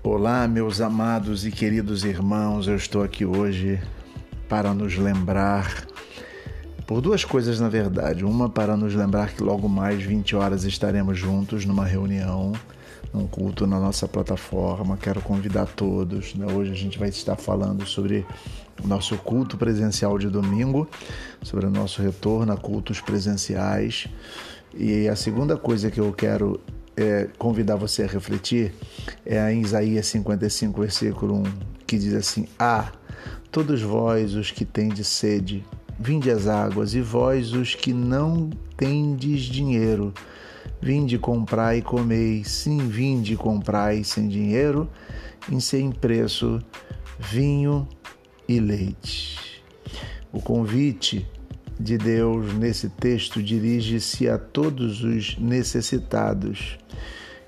Olá, meus amados e queridos irmãos, eu estou aqui hoje para nos lembrar, por duas coisas na verdade. Uma, para nos lembrar que logo mais 20 horas estaremos juntos numa reunião, num culto na nossa plataforma. Quero convidar todos. Né? Hoje a gente vai estar falando sobre o nosso culto presencial de domingo, sobre o nosso retorno a cultos presenciais. E a segunda coisa que eu quero é, convidar você a refletir é em Isaías 55, versículo 1, que diz assim: Ah, todos vós os que tendes sede, vinde às águas, e vós os que não tendes dinheiro, vinde comprar e comei, sim, vinde comprai sem dinheiro, em sem preço, vinho e leite. O convite de Deus nesse texto dirige-se a todos os necessitados,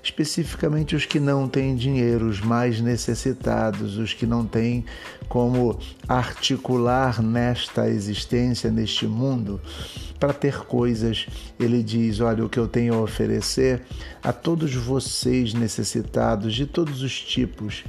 especificamente os que não têm dinheiro, os mais necessitados, os que não têm como articular nesta existência, neste mundo, para ter coisas. Ele diz: Olha, o que eu tenho a oferecer a todos vocês necessitados de todos os tipos.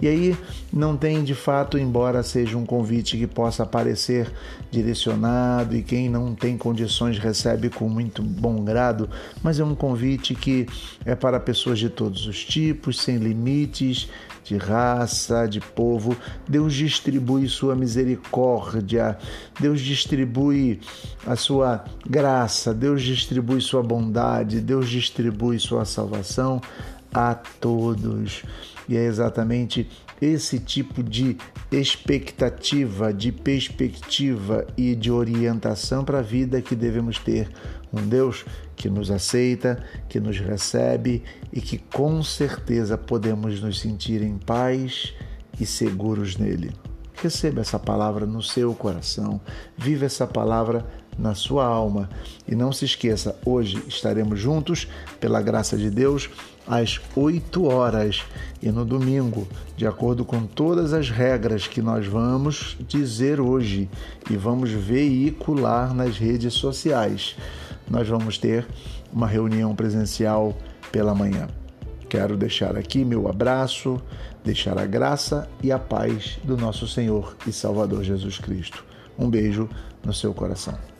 E aí não tem de fato, embora seja um convite que possa parecer direcionado e quem não tem condições recebe com muito bom grado, mas é um convite que é para pessoas de todos os tipos, sem limites, de raça, de povo. Deus distribui sua misericórdia, Deus distribui a sua graça, Deus distribui sua bondade, Deus distribui sua salvação a todos. E é exatamente esse tipo de expectativa, de perspectiva e de orientação para a vida que devemos ter. Um Deus que nos aceita, que nos recebe e que com certeza podemos nos sentir em paz e seguros nele. Receba essa palavra no seu coração, viva essa palavra na sua alma. E não se esqueça, hoje estaremos juntos, pela graça de Deus, às 8 horas e no domingo, de acordo com todas as regras que nós vamos dizer hoje e vamos veicular nas redes sociais. Nós vamos ter uma reunião presencial pela manhã. Quero deixar aqui meu abraço, deixar a graça e a paz do nosso Senhor e Salvador Jesus Cristo. Um beijo no seu coração.